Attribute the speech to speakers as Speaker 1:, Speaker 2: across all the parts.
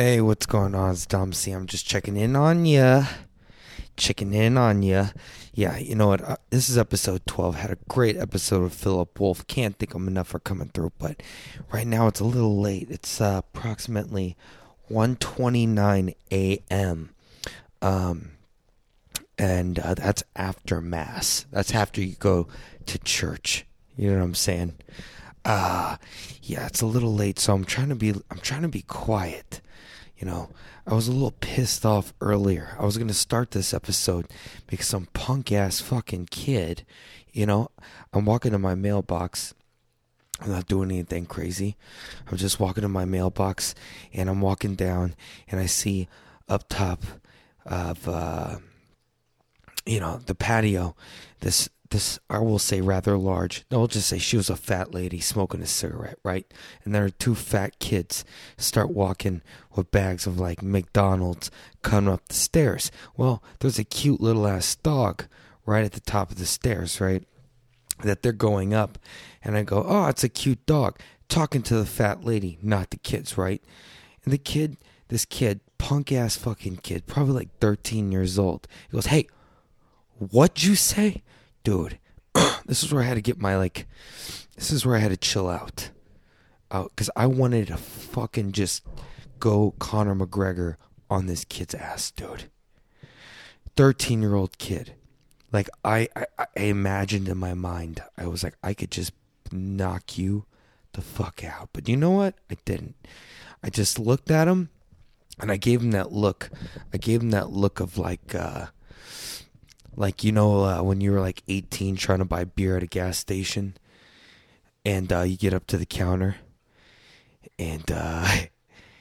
Speaker 1: Hey, what's going on? It's Dom C. I'm just checking in on ya. Checking in on ya. Yeah, you know what? Uh, this is episode 12. Had a great episode with Philip Wolf. Can't thank him enough for coming through, but right now it's a little late. It's uh, approximately 1:29 a.m. Um, and uh, that's after mass. That's after you go to church. You know what I'm saying? Uh yeah, it's a little late, so I'm trying to be I'm trying to be quiet. You know, I was a little pissed off earlier. I was going to start this episode because some punk ass fucking kid, you know, I'm walking to my mailbox. I'm not doing anything crazy. I'm just walking to my mailbox and I'm walking down and I see up top of uh you know, the patio this this I will say rather large. I'll just say she was a fat lady smoking a cigarette, right? And then are two fat kids start walking with bags of like McDonald's coming up the stairs. Well, there's a cute little ass dog right at the top of the stairs, right? That they're going up, and I go, "Oh, it's a cute dog." Talking to the fat lady, not the kids, right? And the kid, this kid, punk ass fucking kid, probably like 13 years old. He goes, "Hey, what'd you say?" Dude, this is where I had to get my like, this is where I had to chill out, out because I wanted to fucking just go Conor McGregor on this kid's ass, dude. Thirteen year old kid, like I, I, I imagined in my mind, I was like, I could just knock you the fuck out, but you know what? I didn't. I just looked at him, and I gave him that look. I gave him that look of like. uh like you know uh, when you were like 18 trying to buy beer at a gas station and uh, you get up to the counter and uh,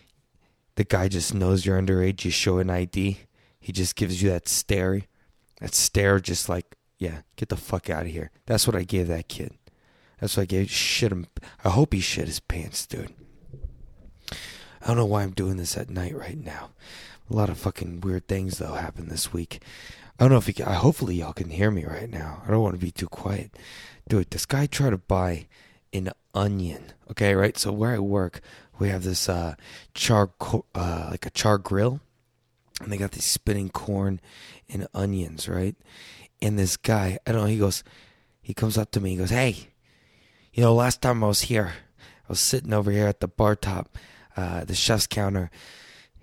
Speaker 1: the guy just knows you're underage you show an id he just gives you that stare that stare just like yeah get the fuck out of here. That's what i gave that kid. That's what i gave shit him i hope he shit his pants dude. I don't know why i'm doing this at night right now. A lot of fucking weird things though happened this week I don't know if you can, hopefully y'all can hear me right now. I don't want to be too quiet. Dude, this guy tried to buy an onion. Okay, right? So where I work, we have this uh char uh like a char grill and they got these spinning corn and onions, right? And this guy, I don't know, he goes he comes up to me, he goes, "Hey, you know, last time I was here, I was sitting over here at the bar top, uh the chef's counter,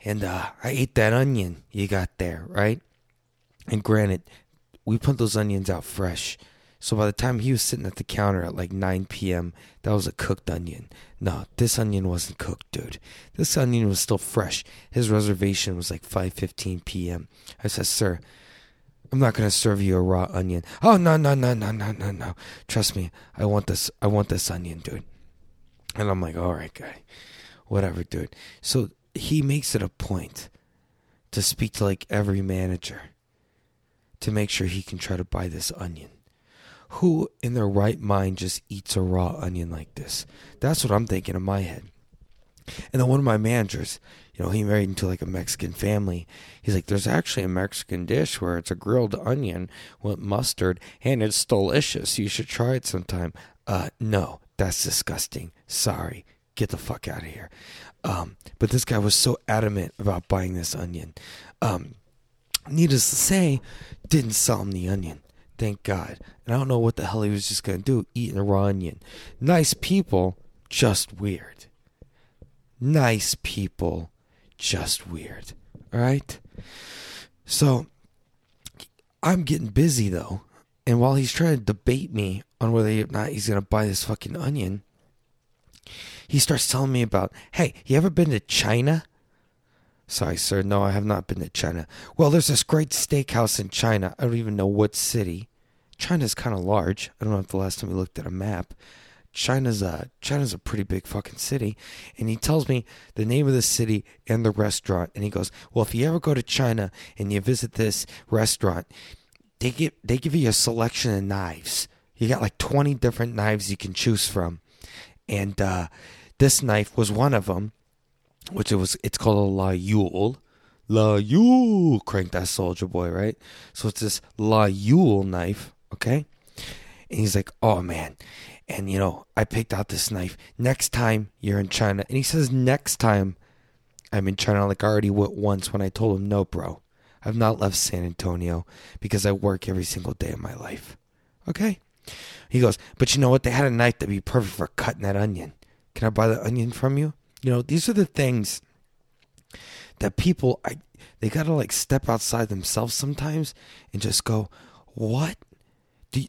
Speaker 1: and uh I ate that onion you got there, right?" And granted, we put those onions out fresh. So by the time he was sitting at the counter at like 9 p.m., that was a cooked onion. No, this onion wasn't cooked, dude. This onion was still fresh. His reservation was like 5:15 p.m. I said, "Sir, I'm not to serve you a raw onion." "Oh, no, no, no, no, no, no, no. Trust me. I want this I want this onion, dude." And I'm like, "All right, guy. Whatever, dude." So he makes it a point to speak to like every manager to make sure he can try to buy this onion. Who in their right mind just eats a raw onion like this? That's what I'm thinking in my head. And then one of my managers, you know, he married into like a Mexican family. He's like, there's actually a Mexican dish where it's a grilled onion with mustard and it's delicious. You should try it sometime. Uh, no, that's disgusting. Sorry. Get the fuck out of here. Um, but this guy was so adamant about buying this onion. Um, needless to say, didn't sell him the onion. Thank God. And I don't know what the hell he was just going to do, eating a raw onion. Nice people, just weird. Nice people, just weird. All right? So, I'm getting busy though. And while he's trying to debate me on whether or not he's going to buy this fucking onion, he starts telling me about, hey, you ever been to China? Sorry, sir. No, I have not been to China. Well, there's this great steakhouse in China. I don't even know what city. China's kind of large. I don't know if the last time we looked at a map. China's a China's a pretty big fucking city, and he tells me the name of the city and the restaurant, and he goes, "Well, if you ever go to China and you visit this restaurant, they give they give you a selection of knives. You got like twenty different knives you can choose from, and uh, this knife was one of them." Which it was it's called a La Yule. La Yule crank that soldier boy, right? So it's this La Yule knife, okay? And he's like, Oh man. And you know, I picked out this knife. Next time you're in China, and he says next time I'm in China like I already went once when I told him, no, bro. I've not left San Antonio because I work every single day of my life. Okay? He goes, but you know what? They had a knife that'd be perfect for cutting that onion. Can I buy the onion from you? You know, these are the things that people, I, they gotta like step outside themselves sometimes and just go, what? Do you,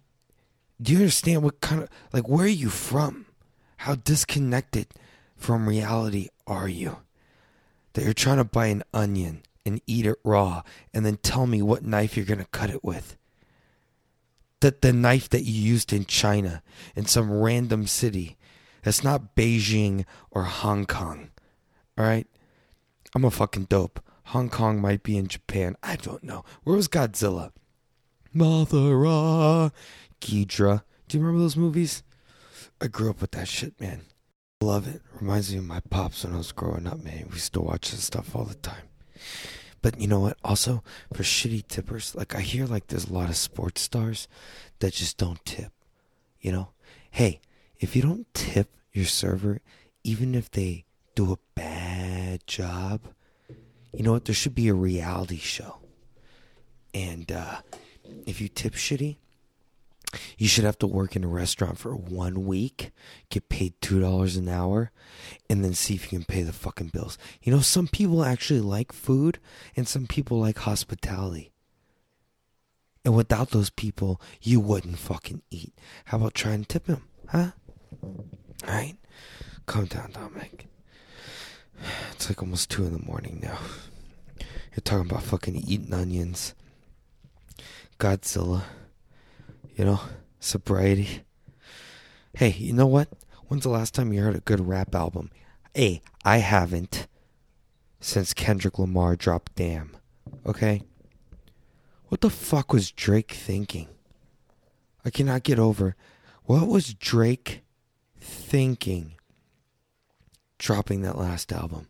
Speaker 1: do you understand what kind of, like, where are you from? How disconnected from reality are you? That you're trying to buy an onion and eat it raw and then tell me what knife you're gonna cut it with that the knife that you used in China in some random city that's not Beijing or Hong Kong. All right? I'm a fucking dope. Hong Kong might be in Japan. I don't know. Where was Godzilla? Mothra. Ghidra. Do you remember those movies? I grew up with that shit, man. Love it. Reminds me of my pops when I was growing up, man. We used to watch this stuff all the time. But you know what? Also, for shitty tippers, like I hear like there's a lot of sports stars that just don't tip. You know? Hey, if you don't tip your server, even if they do a bad job, you know what? There should be a reality show. And uh, if you tip shitty, you should have to work in a restaurant for one week, get paid $2 an hour, and then see if you can pay the fucking bills. You know, some people actually like food, and some people like hospitality. And without those people, you wouldn't fucking eat. How about trying to tip them, huh? Alright? Calm down, Dominic. It's like almost 2 in the morning now. You're talking about fucking eating onions. Godzilla you know, sobriety. Hey, you know what? When's the last time you heard a good rap album? Hey, I haven't since Kendrick Lamar dropped Damn. Okay? What the fuck was Drake thinking? I cannot get over what was Drake thinking dropping that last album?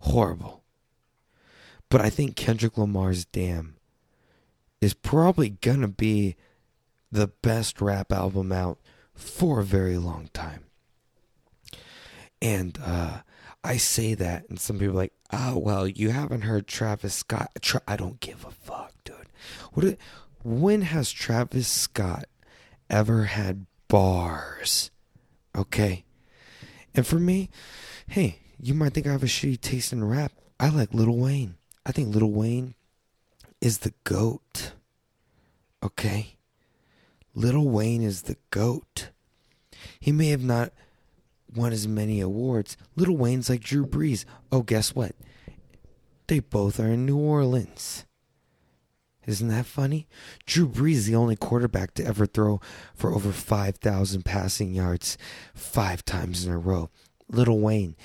Speaker 1: Horrible. But I think Kendrick Lamar's Damn is probably gonna be the best rap album out for a very long time. And uh, I say that, and some people are like, oh, well, you haven't heard Travis Scott. Tra- I don't give a fuck, dude. What? When has Travis Scott ever had bars? Okay. And for me, hey, you might think I have a shitty taste in rap. I like Lil Wayne. I think Lil Wayne is the GOAT. Okay? Lil Wayne is the GOAT. He may have not won as many awards. Lil Wayne's like Drew Brees. Oh, guess what? They both are in New Orleans. Isn't that funny? Drew Brees is the only quarterback to ever throw for over 5,000 passing yards five times in a row. Little Wayne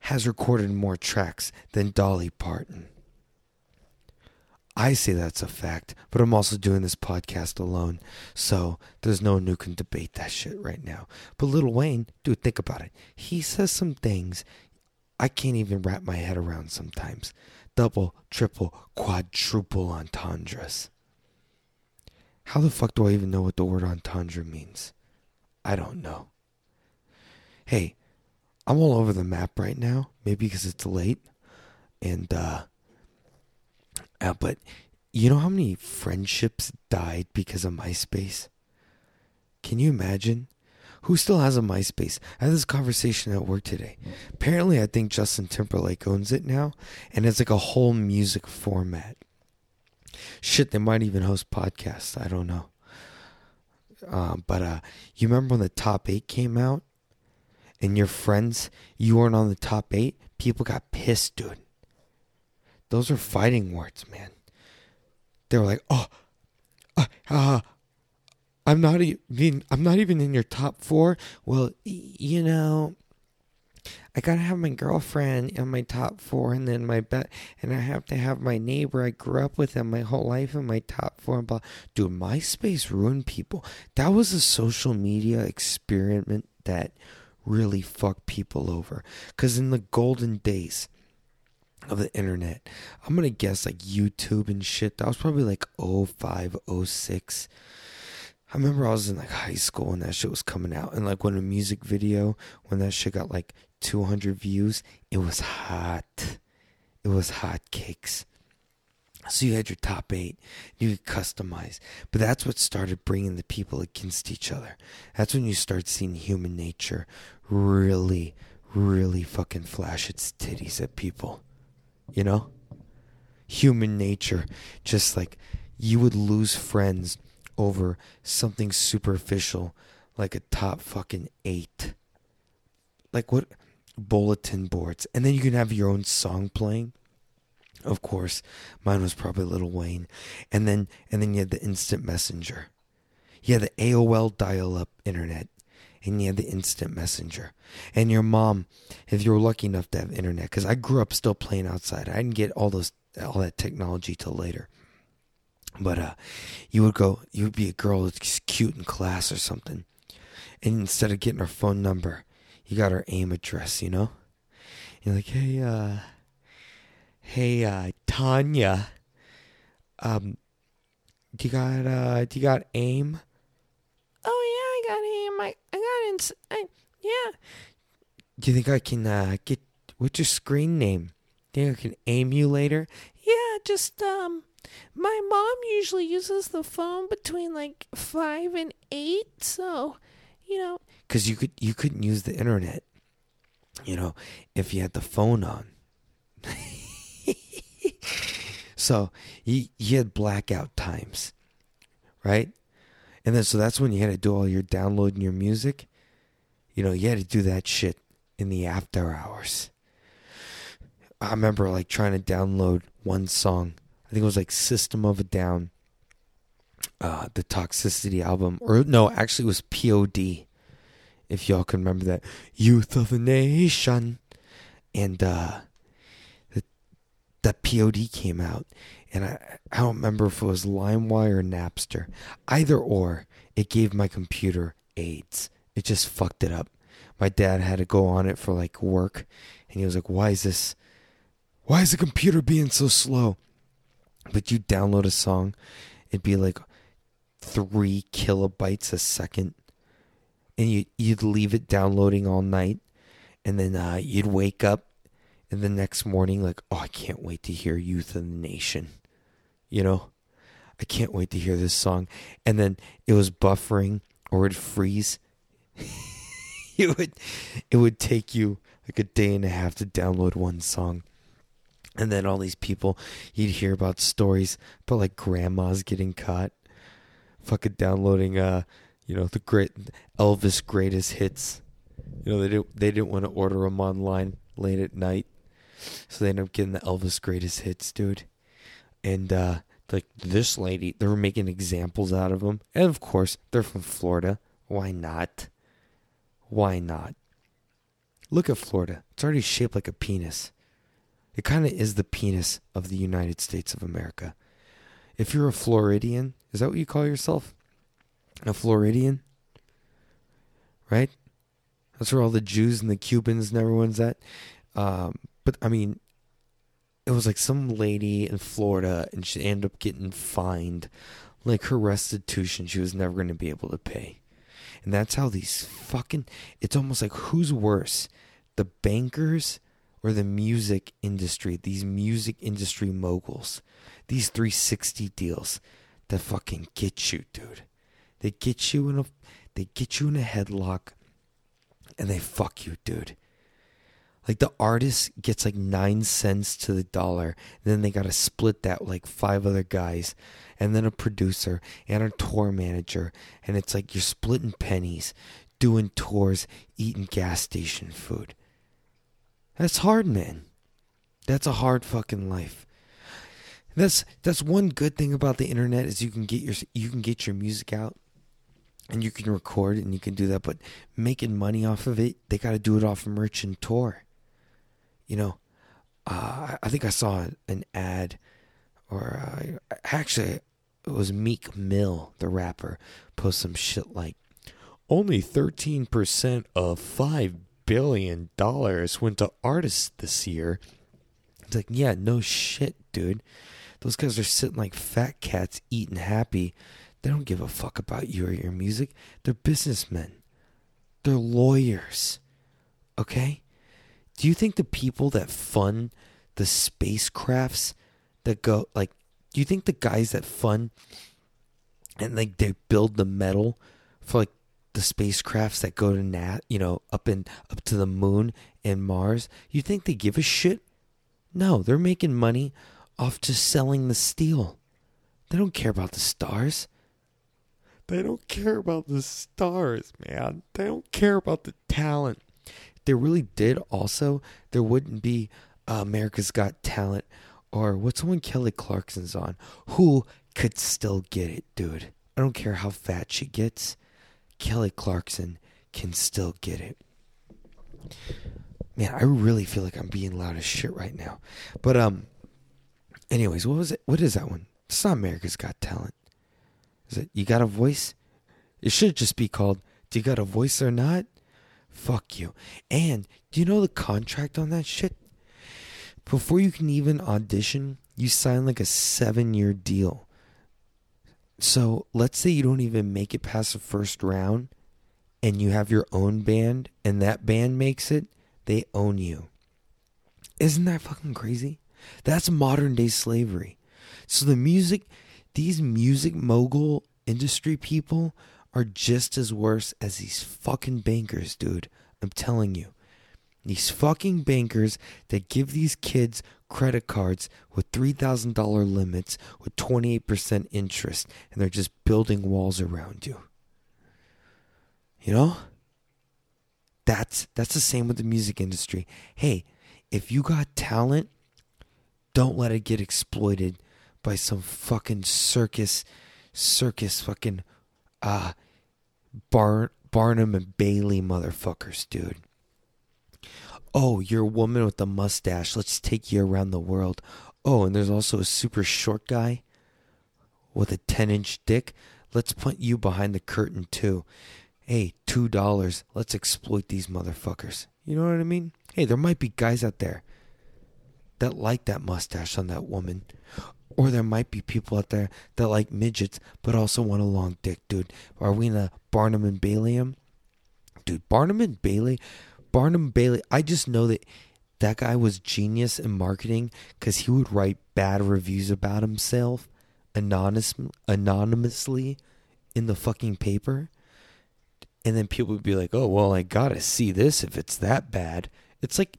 Speaker 1: has recorded more tracks than Dolly Parton. I say that's a fact, but I'm also doing this podcast alone, so there's no one who can debate that shit right now. But Little Wayne, dude, think about it. He says some things I can't even wrap my head around sometimes. Double, triple, quadruple entendres. How the fuck do I even know what the word entendre means? I don't know. Hey, I'm all over the map right now, maybe because it's late, and uh uh, but you know how many friendships died because of MySpace? Can you imagine? Who still has a MySpace? I had this conversation at work today. Apparently, I think Justin Timberlake owns it now, and it's like a whole music format. Shit, they might even host podcasts. I don't know. Uh, but uh, you remember when the top eight came out, and your friends, you weren't on the top eight? People got pissed, dude. Those are fighting words, man. They were like, "Oh, uh, uh, I'm not even I'm not even in your top four. Well, you know, I gotta have my girlfriend in my top four, and then my bet, and I have to have my neighbor I grew up with him my whole life in my top four. And blah. Dude, MySpace ruined people. That was a social media experiment that really fucked people over. Cause in the golden days, of the internet. I'm gonna guess like YouTube and shit. That was probably like 05, 06. I remember I was in like high school when that shit was coming out, and like when a music video, when that shit got like 200 views, it was hot. It was hot cakes. So you had your top eight, you could customize. But that's what started bringing the people against each other. That's when you start seeing human nature really, really fucking flash its titties at people. You know? Human nature. Just like you would lose friends over something superficial like a top fucking eight. Like what? Bulletin boards. And then you can have your own song playing of course, mine was probably Little Wayne, and then and then you had the instant messenger. You had the AOL dial-up internet, and you had the instant messenger. And your mom, if you were lucky enough to have internet, because I grew up still playing outside. I didn't get all those all that technology till later. But uh, you would go, you would be a girl that's cute in class or something, and instead of getting her phone number, you got her AIM address. You know, you're like, hey, uh Hey, uh, Tanya. Um, do you got uh, do you got aim?
Speaker 2: Oh yeah, I got aim. I I got ins. I, yeah.
Speaker 1: Do you think I can uh get what's your screen name? Do you think I can aim you later?
Speaker 2: Yeah, just um, my mom usually uses the phone between like five and eight, so you know.
Speaker 1: Cause you could you couldn't use the internet, you know, if you had the phone on. so you, you had blackout times, right? And then so that's when you had to do all your downloading your music. You know, you had to do that shit in the after hours. I remember like trying to download one song. I think it was like System of a Down, uh, the Toxicity album, or no, actually it was POD. If y'all can remember that, Youth of a Nation, and uh, that POD came out, and I, I don't remember if it was LimeWire or Napster. Either or, it gave my computer AIDS. It just fucked it up. My dad had to go on it for like work, and he was like, "Why is this? Why is the computer being so slow?" But you download a song, it'd be like three kilobytes a second, and you you'd leave it downloading all night, and then uh, you'd wake up and the next morning like oh i can't wait to hear youth of the nation. You know? I can't wait to hear this song. And then it was buffering or it'd freeze. It would it would take you like a day and a half to download one song and then all these people you'd hear about stories about like grandmas getting caught fucking downloading uh you know the great elvis greatest hits you know they didn't they didn't want to order them online late at night so they end up getting the Elvis greatest hits, dude. And uh, like this lady, they were making examples out of them. And of course, they're from Florida. Why not? Why not? Look at Florida. It's already shaped like a penis. It kind of is the penis of the United States of America. If you're a Floridian, is that what you call yourself? A Floridian? Right? That's where all the Jews and the Cubans and everyone's at. Um, but I mean, it was like some lady in Florida, and she ended up getting fined, like her restitution she was never going to be able to pay. And that's how these fucking. It's almost like who's worse, the bankers or the music industry? These music industry moguls, these 360 deals that fucking get you, dude. They get you in a, they get you in a headlock, and they fuck you, dude. Like the artist gets like nine cents to the dollar, then they got to split that like five other guys, and then a producer and a tour manager, and it's like you're splitting pennies, doing tours, eating gas station food. That's hard, man. That's a hard fucking life. That's that's one good thing about the internet is you can get your you can get your music out and you can record and you can do that but making money off of it they got to do it off merch and tour you know, uh, I think I saw an ad, or uh, actually, it was Meek Mill, the rapper, post some shit like, only 13% of $5 billion dollars went to artists this year. It's like, yeah, no shit, dude. Those guys are sitting like fat cats eating happy They don't give a fuck about you or your music. They're businessmen. They're lawyers. Okay? Do you think the people that fund the spacecrafts that go like do you think the guys that fund and like they build the metal for like the spacecrafts that go to nat you know up in up to the moon and Mars, you think they give a shit? No, they're making money off just selling the steel. They don't care about the stars. They don't care about the stars, man. They don't care about the talent. If they really did, also, there wouldn't be uh, America's Got Talent or what's the one Kelly Clarkson's on? Who could still get it, dude? I don't care how fat she gets. Kelly Clarkson can still get it. Man, I really feel like I'm being loud as shit right now. But um anyways, what was it? What is that one? It's not America's Got Talent. Is it You Got a Voice? It should just be called Do You Got a Voice or Not? Fuck you. And do you know the contract on that shit? Before you can even audition, you sign like a seven year deal. So let's say you don't even make it past the first round and you have your own band and that band makes it, they own you. Isn't that fucking crazy? That's modern day slavery. So the music, these music mogul industry people are just as worse as these fucking bankers, dude. I'm telling you. These fucking bankers that give these kids credit cards with $3,000 limits with 28% interest and they're just building walls around you. You know? That's that's the same with the music industry. Hey, if you got talent, don't let it get exploited by some fucking circus circus fucking uh Bar- Barnum and Bailey motherfuckers, dude. Oh, you're a woman with a mustache. Let's take you around the world. Oh, and there's also a super short guy with a 10 inch dick. Let's put you behind the curtain, too hey, two dollars, let's exploit these motherfuckers. You know what I mean? Hey, there might be guys out there that like that mustache on that woman. Or there might be people out there that like midgets but also want a long dick, dude. Are we in a Barnum and Bailey? Dude, Barnum and Bailey, Barnum Bailey, I just know that that guy was genius in marketing because he would write bad reviews about himself anonymous, anonymously in the fucking paper and then people would be like, "Oh, well, I gotta see this if it's that bad." It's like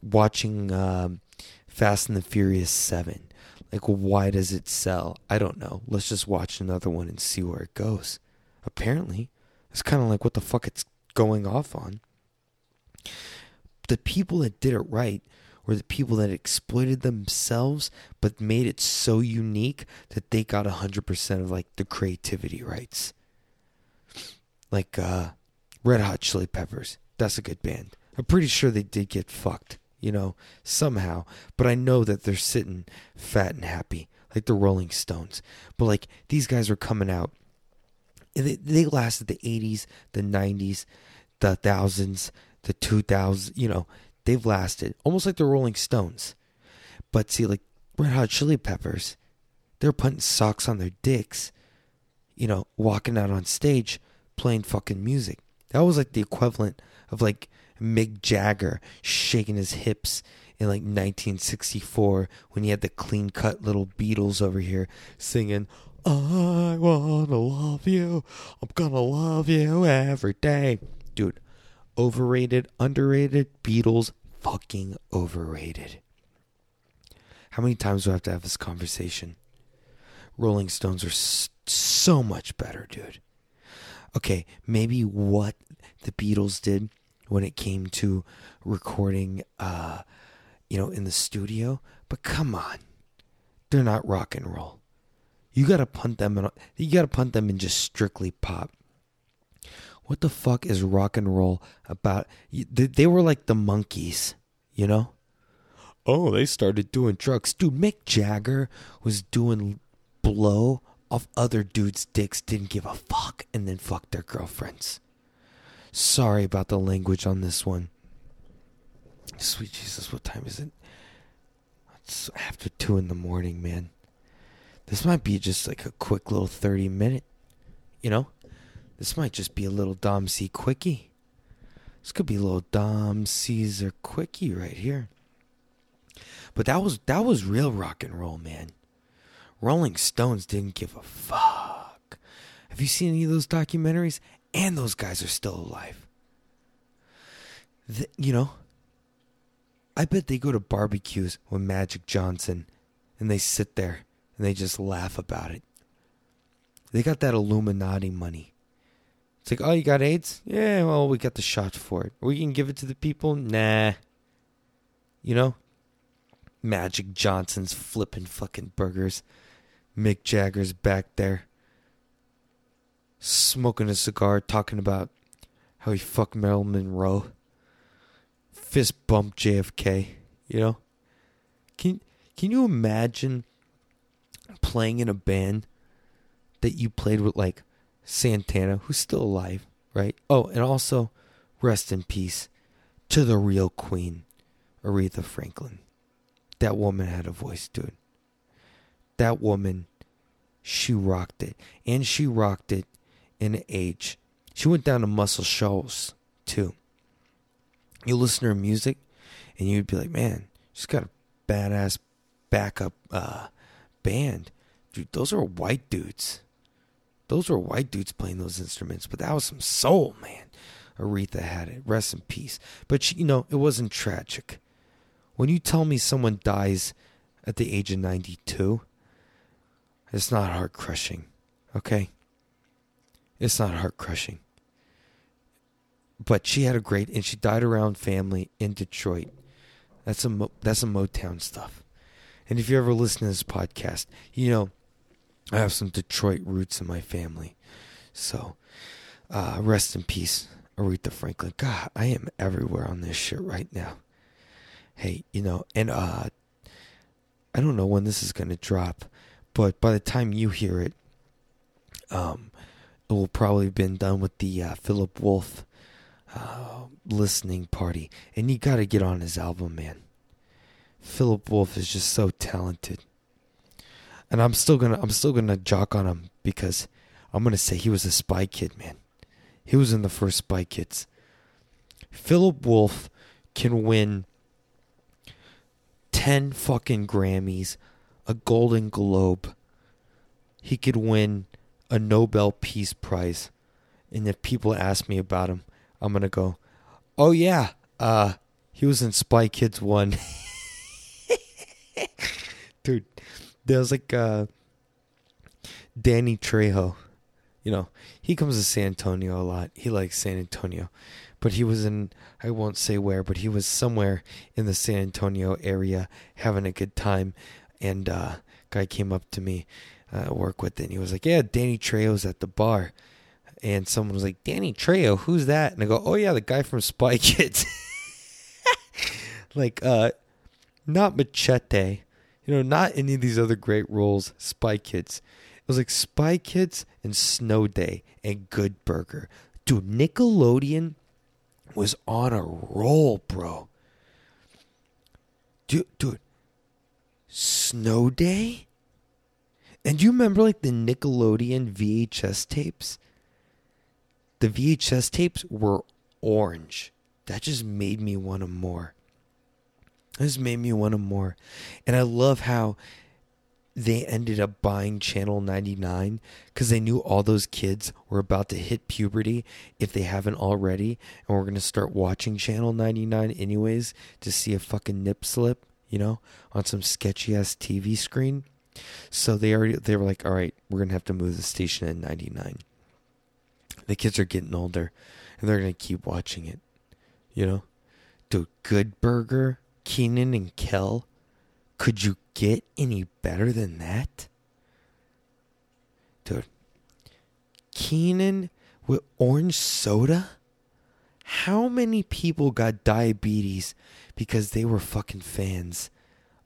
Speaker 1: watching um, Fast and the Furious Seven. Like, why does it sell? I don't know. Let's just watch another one and see where it goes. Apparently, it's kind of like what the fuck it's going off on. The people that did it right were the people that exploited themselves but made it so unique that they got 100% of like the creativity rights like uh, Red Hot Chili Peppers. That's a good band. I'm pretty sure they did get fucked, you know, somehow. But I know that they're sitting fat and happy, like the Rolling Stones. But like these guys are coming out. They, they lasted the 80s, the 90s, the thousands, the 2000s. You know, they've lasted almost like the Rolling Stones. But see, like Red Hot Chili Peppers, they're putting socks on their dicks, you know, walking out on stage playing fucking music. That was like the equivalent of like Mick Jagger shaking his hips in like 1964 when he had the clean cut little Beatles over here singing, I wanna love you, I'm gonna love you every day. Dude, overrated, underrated, Beatles, fucking overrated. How many times do I have to have this conversation? Rolling Stones are so much better, dude okay, maybe what the Beatles did when it came to recording, uh, you know, in the studio. But come on, they're not rock and roll. You gotta punt them. In, you gotta punt them in just strictly pop. What the fuck is rock and roll about? They were like the Monkees, you know. Oh, they started doing drugs, dude. Mick Jagger was doing blow off other dudes' dicks didn't give a fuck and then fucked their girlfriends. Sorry about the language on this one. Sweet Jesus, what time is it? It's after two in the morning, man. this might be just like a quick little 30 minute, you know? This might just be a little Dom C quickie. This could be a little Dom Caesar quickie right here. But that was that was real rock and roll, man. Rolling Stones didn't give a fuck. Have you seen any of those documentaries? And those guys are still alive. The, you know, I bet they go to barbecues with Magic Johnson and they sit there and they just laugh about it. They got that Illuminati money. It's like, oh, you got AIDS? Yeah, well, we got the shot for it. We can give it to the people? Nah. You know? Magic Johnson's flipping fucking burgers. Mick Jagger's back there smoking a cigar, talking about how he fucked Marilyn Monroe. Fist bump JFK, you know? Can can you imagine playing in a band that you played with like Santana, who's still alive, right? Oh, and also rest in peace to the real queen, Aretha Franklin. That woman had a voice, dude. That woman, she rocked it. And she rocked it in age. She went down to Muscle Shoals, too. You listen to her music, and you'd be like, man, she's got a badass backup uh, band. Dude, those are white dudes. Those were white dudes playing those instruments, but that was some soul, man. Aretha had it. Rest in peace. But, she, you know, it wasn't tragic. When you tell me someone dies at the age of 92, it's not heart crushing, okay? It's not heart crushing. But she had a great, and she died around family in Detroit. That's a that's a Motown stuff. And if you ever listen to this podcast, you know I have some Detroit roots in my family. So, uh, rest in peace, Aretha Franklin. God, I am everywhere on this shit right now. Hey, you know, and uh, I don't know when this is gonna drop, but by the time you hear it, um, it will probably have been done with the uh, Philip Wolf uh, listening party, and you got to get on his album, man. Philip Wolf is just so talented, and I'm still gonna I'm still gonna jock on him because I'm gonna say he was a Spy Kid, man. He was in the first Spy Kids. Philip Wolf can win ten fucking Grammys, a Golden Globe. He could win a Nobel Peace Prize. And if people ask me about him, I'm gonna go, "Oh yeah, uh, he was in Spy Kids one." Dude, there was like uh, Danny Trejo. You know, he comes to San Antonio a lot. He likes San Antonio, but he was in I won't say where, but he was somewhere in the San Antonio area having a good time, and uh, guy came up to me uh, work with it. And he was like, "Yeah, Danny Trejo's at the bar." And someone was like, "Danny Trejo, who's that?" And I go, "Oh yeah, the guy from Spy Kids." like, uh, not Machete, you know, not any of these other great roles. Spy Kids. It was like Spy Kids and Snow Day and Good Burger. Dude, Nickelodeon was on a roll, bro. Dude, dude, Snow Day and do you remember like the Nickelodeon VHS tapes? The VHS tapes were orange. That just made me want them more. Just made me want them more. And I love how they ended up buying Channel 99 because they knew all those kids were about to hit puberty if they haven't already. And we're going to start watching Channel 99 anyways to see a fucking nip slip, you know, on some sketchy ass TV screen. So they already they were like, all right, we're gonna have to move the station in '99. The kids are getting older, and they're gonna keep watching it. You know, dude, Good Burger, Kenan and Kel. Could you get any better than that, dude? Kenan with orange soda. How many people got diabetes because they were fucking fans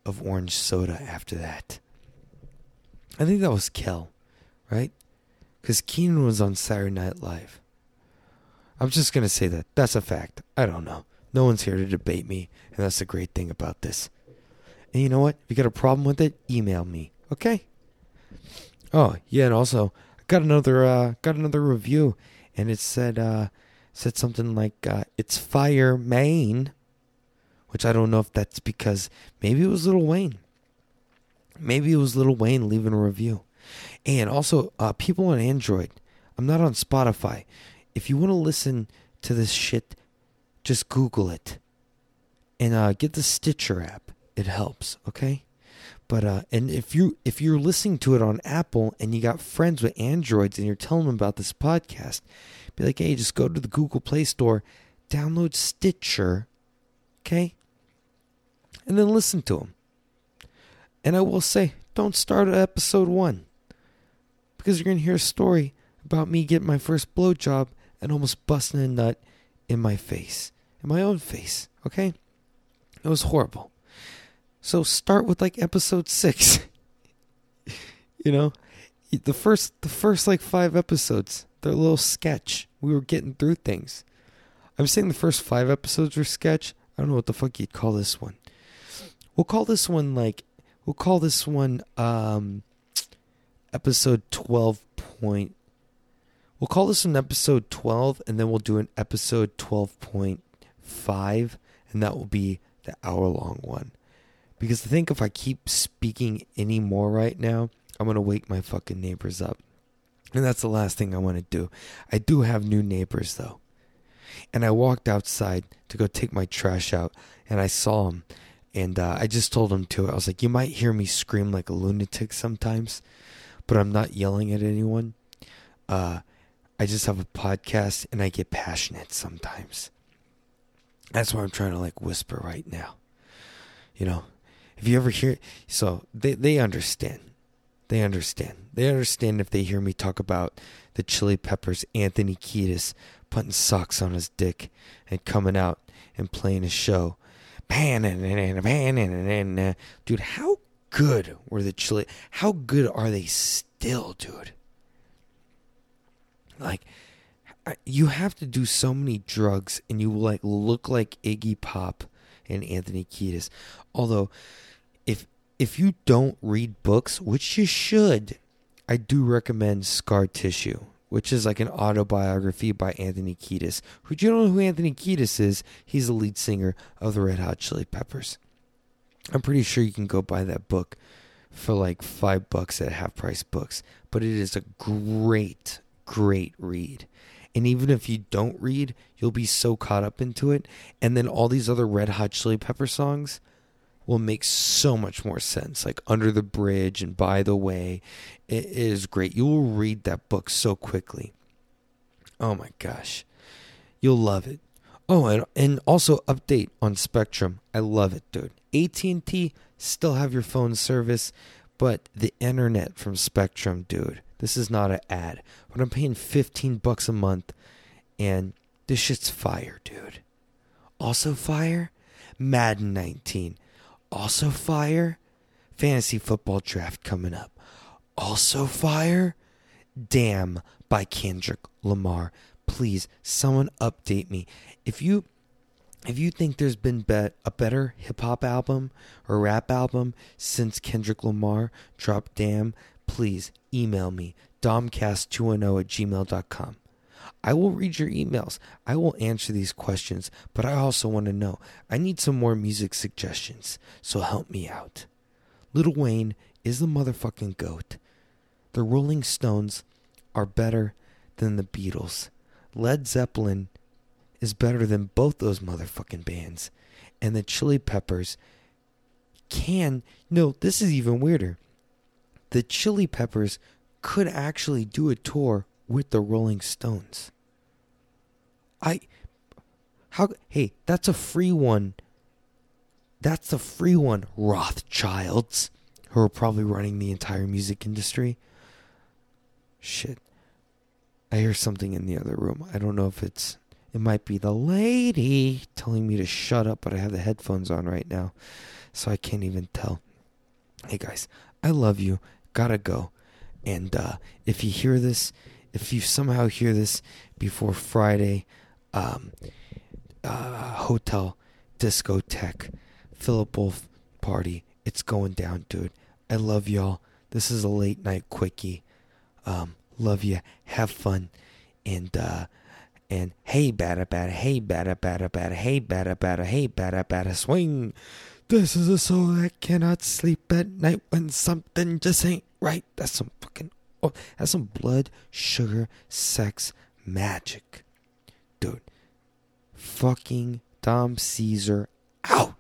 Speaker 1: of orange soda after that? I think that was Kel, right? Because Kenan was on Saturday Night Live. I'm just going to say that. That's a fact. I don't know. No one's here to debate me, and that's the great thing about this. And you know what? If you got a problem with it, email me, okay? Oh yeah, and also I got another uh, got another review, and it said uh, said something like uh, it's Fire Maine, which I don't know if that's because maybe it was Little Wayne. Maybe it was Little Wayne leaving a review, and also uh, people on Android. I'm not on Spotify. If you want to listen to this shit, just Google it, and uh, get the Stitcher app. It helps. Okay. But uh, and if you if you're listening to it on Apple and you got friends with Androids and you're telling them about this podcast, be like, hey, just go to the Google Play Store, download Stitcher, okay, and then listen to them. And I will say, don't start at episode one because you're gonna hear a story about me getting my first blowjob and almost busting a nut in my face, in my own face. Okay, it was horrible. So start with like episode six. you know, the first the first like five episodes, they're a little sketch. We were getting through things. I'm saying the first five episodes were sketch. I don't know what the fuck you'd call this one. We'll call this one like we'll call this one um episode twelve point we'll call this an episode twelve and then we'll do an episode twelve point five and that will be the hour long one. Because I think if I keep speaking any more right now, I'm going to wake my fucking neighbors up. And that's the last thing I want to do. I do have new neighbors though. And I walked outside to go take my trash out and I saw him. And uh, I just told him to. I was like, you might hear me scream like a lunatic sometimes, but I'm not yelling at anyone. Uh, I just have a podcast and I get passionate sometimes. That's why I'm trying to like whisper right now. You know, if you ever hear, so they they understand, they understand, they understand if they hear me talk about the Chili Peppers, Anthony Kiedis putting socks on his dick and coming out and playing a show. Dude, how good were the Chili? How good are they still, dude? Like, you have to do so many drugs and you like look like Iggy Pop and Anthony Kiedis. Although if if you don't read books, which you should, I do recommend Scar Tissue, which is like an autobiography by Anthony Kiedis. Who do you know who Anthony Kiedis is? He's the lead singer of the Red Hot Chili Peppers. I'm pretty sure you can go buy that book for like five bucks at half price books. But it is a great, great read. And even if you don't read, you'll be so caught up into it. And then all these other Red Hot Chili Pepper songs will make so much more sense. Like Under the Bridge and By the Way. It is great. You will read that book so quickly. Oh my gosh. You'll love it. Oh, and, and also update on Spectrum. I love it, dude. AT&T still have your phone service, but the internet from Spectrum, dude this is not an ad, but I'm paying 15 bucks a month and this shit's fire, dude. Also fire, Madden 19. Also fire, fantasy football draft coming up. Also fire, Damn by Kendrick Lamar. Please, someone update me. If you if you think there's been bet a better hip hop album or rap album since Kendrick Lamar dropped Damn, please email me, domcast210 at gmail.com. I will read your emails. I will answer these questions, but I also want to know. I need some more music suggestions, so help me out. Little Wayne is the motherfucking goat. The Rolling Stones are better than the Beatles. Led Zeppelin is better than both those motherfucking bands. And the Chili Peppers can. No, this is even weirder the Chili Peppers could actually do a tour with the Rolling Stones. I how hey, that's a free one. That's a free one, Rothschilds, who are probably running the entire music industry. Shit. I hear something in the other room. I don't know if it's it might be the lady telling me to shut up, but I have the headphones on right now, so I can't even tell. Hey guys, I love you gotta go. And uh, if you hear this, if you somehow hear this before Friday, um, uh, hotel discotheque, Philip Wolf party, it's going down, dude. I love y'all. This is a late night quickie. Um, love you. Have fun. And uh and hey bada bada, hey bada bada bada, hey bada bada, hey bada bada swing. This is a soul that cannot sleep at night when something just ain't right. That's some fucking oh, that's some blood, sugar, sex, Magik. Dude. Fucking Tom Caesar out.